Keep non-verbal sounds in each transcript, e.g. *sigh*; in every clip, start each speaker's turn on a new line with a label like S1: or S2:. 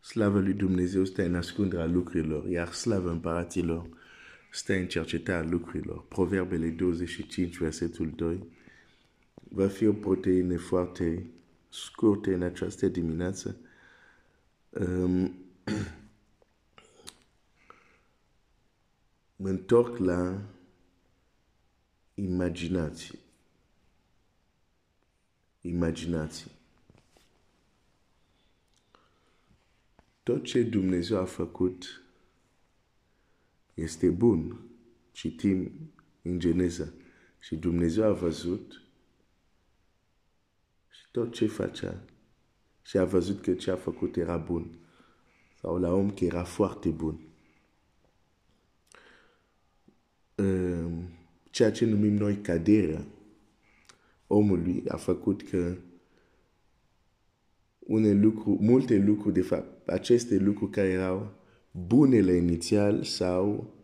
S1: Slavă lui Dumnezeu stă în ascunderea lucrurilor, iar slavă împăraților stă în cercetarea lucrurilor. Proverbele 25, versetul 2. Va fi o proteină foarte scurtă în această dimineață. Um, mă întorc la imaginație. Imaginație. Tot ce Dumnezeu a făcut este bun. Citim în Geneza. Și Dumnezeu a văzut și tot ce facea. Și a văzut că ce a făcut era bun. Sau la om că era foarte bun. Ehm, ceea ce numim noi caderea omului a făcut că une lucru, multe lucruri, de fapt, aceste lucruri care erau bunele inițial sau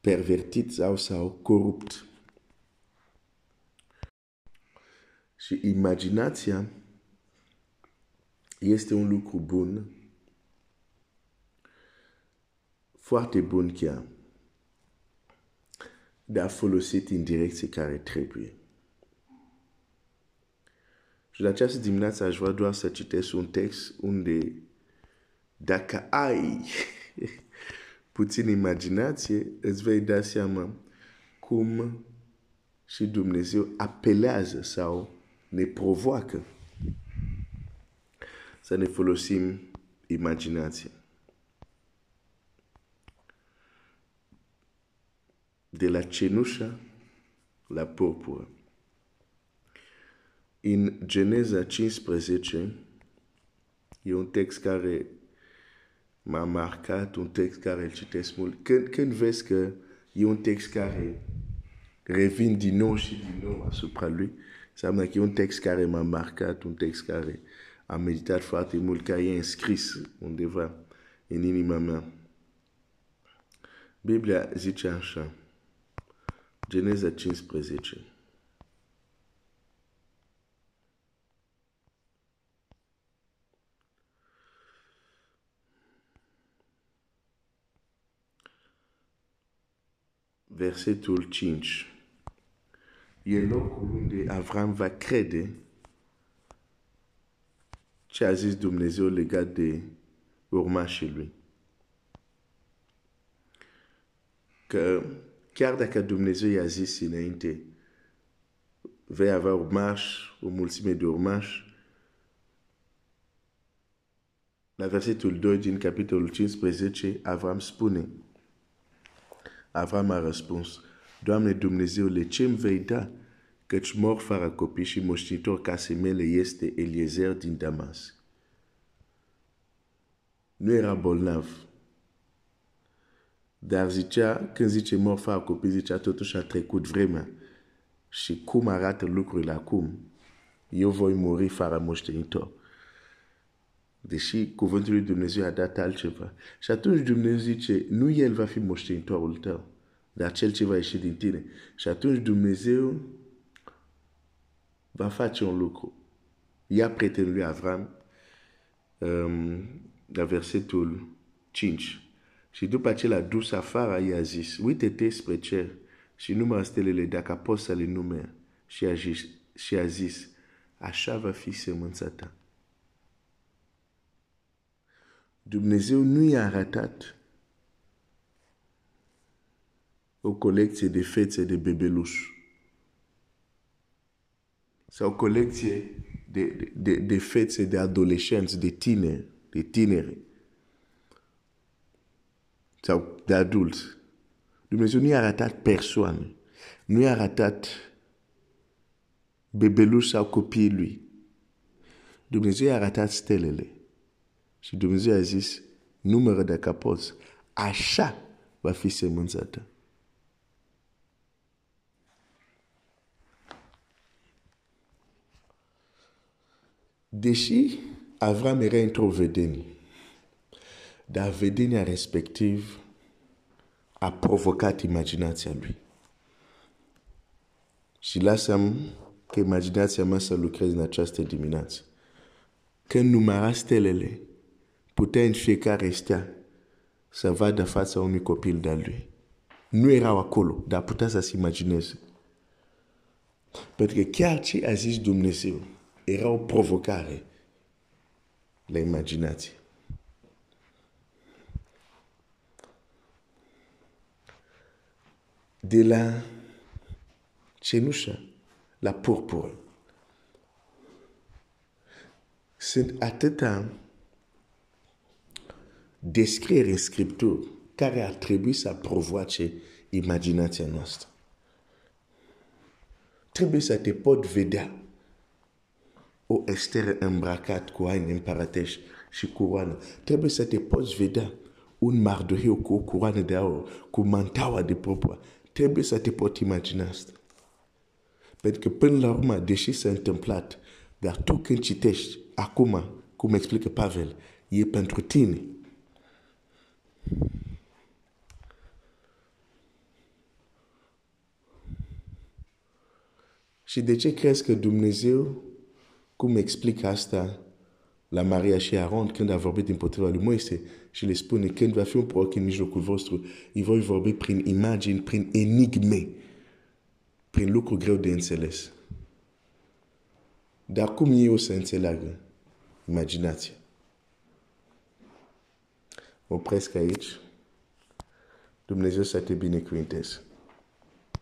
S1: pervertit sau, sau corupt. Și imaginația este un lucru bun, foarte bun chiar, dar folosit în direcție care trebuie. Și la această dimineață aș vrea doar să citesc un text unde dacă ai *laughs* puțin imaginație, îți vei da seama cum și Dumnezeu apelează sau ne provoacă să ne folosim imaginația. De la cenușă la purpură. În Geneza 15 e un text care m-a marcat, un text care îl citesc mult. Când, când vezi că e un text care revin din nou și din nou asupra lui, înseamnă că e un text care m-a marcat, un text care am meditat foarte mult, care e înscris undeva în inima mea. Biblia zice așa, Geneza 15, versetul 5. E locul unde Avram va crede ce a zis Dumnezeu legat de urmașii lui. Că chiar dacă Dumnezeu i-a zis înainte, vei avea urmași, o mulțime de urmași, la versetul 2 din capitolul 15, Avram spune, Avram a răspuns, Doamne Dumnezeule, ce îmi vei da? Căci mor fără copii și moștenitor casei mele este Eliezer din Damas. Nu era bolnav. Dar zicea, când zice mor fără copii, zicea totuși a trecut vremea. Și cum arată lucrurile acum? Eu voi muri fără moștenitor. Deși cuvântul lui Dumnezeu a dat altceva. Și atunci Dumnezeu zice, nu El va fi moștenitorul tău, dar cel ce va ieși din tine. Și atunci Dumnezeu va face un lucru. Ia prietenul lui Avram um, la versetul 5. Și după ce l-a dus afară, i-a zis, uite-te spre cer și numără stelele dacă poți să le numeri. Și a zis, și a zis așa va fi semânța ta. Dumnezeu nu i-a arătat o colecție de fețe de bebeluși sau o colecție de, de, de fețe de adolescenți, de tineri, de tineri sau de adulți. Dumnezeu nu i-a arătat persoane, nu i-a arătat bebeluși sau copiii lui. Dumnezeu i-a arătat stelele. Și Dumnezeu a zis, numără de capoți, așa va fi semânța ta. Deși Avram era într-o vedenie, dar vedenia respectiv a provocat imaginația lui. Și lasă că imaginația mea să lucreze în această dimineață. Când număra stelele, putea în fiecare stea să vadă fața unui copil de-al lui. Nu erau acolo, dar putea să se imagineze. Pentru că chiar ce a zis Dumnezeu era o provocare la imaginație. De la cenușă la purpură. Sunt atâta descrieri în Scriptură care ar trebui să provoace imaginația noastră. Trebuie să te pot vedea o Ester îmbrăcat cu haine împărătești și coroană. Trebuie să te poți vedea un Mardoheu cu o coroană de aur, cu mantaua de purpură. Trebuie să te pot imagina asta. Pentru că până la urmă, deși s-a întâmplat, dar tu când citești, acum, cum explică Pavel, e pentru tine. Și de ce crezi că Dumnezeu, cum explică asta la Maria și Aaron când a vorbit împotriva lui Moise și le spune când va fi un proroc în mijlocul vostru, îi voi vorbi prin imagini, prin enigme, prin lucruri greu de înțeles. Dar cum ei o să înțeleagă? Imaginația. Opresc aici. Dumnezeu să te binecuvinteze.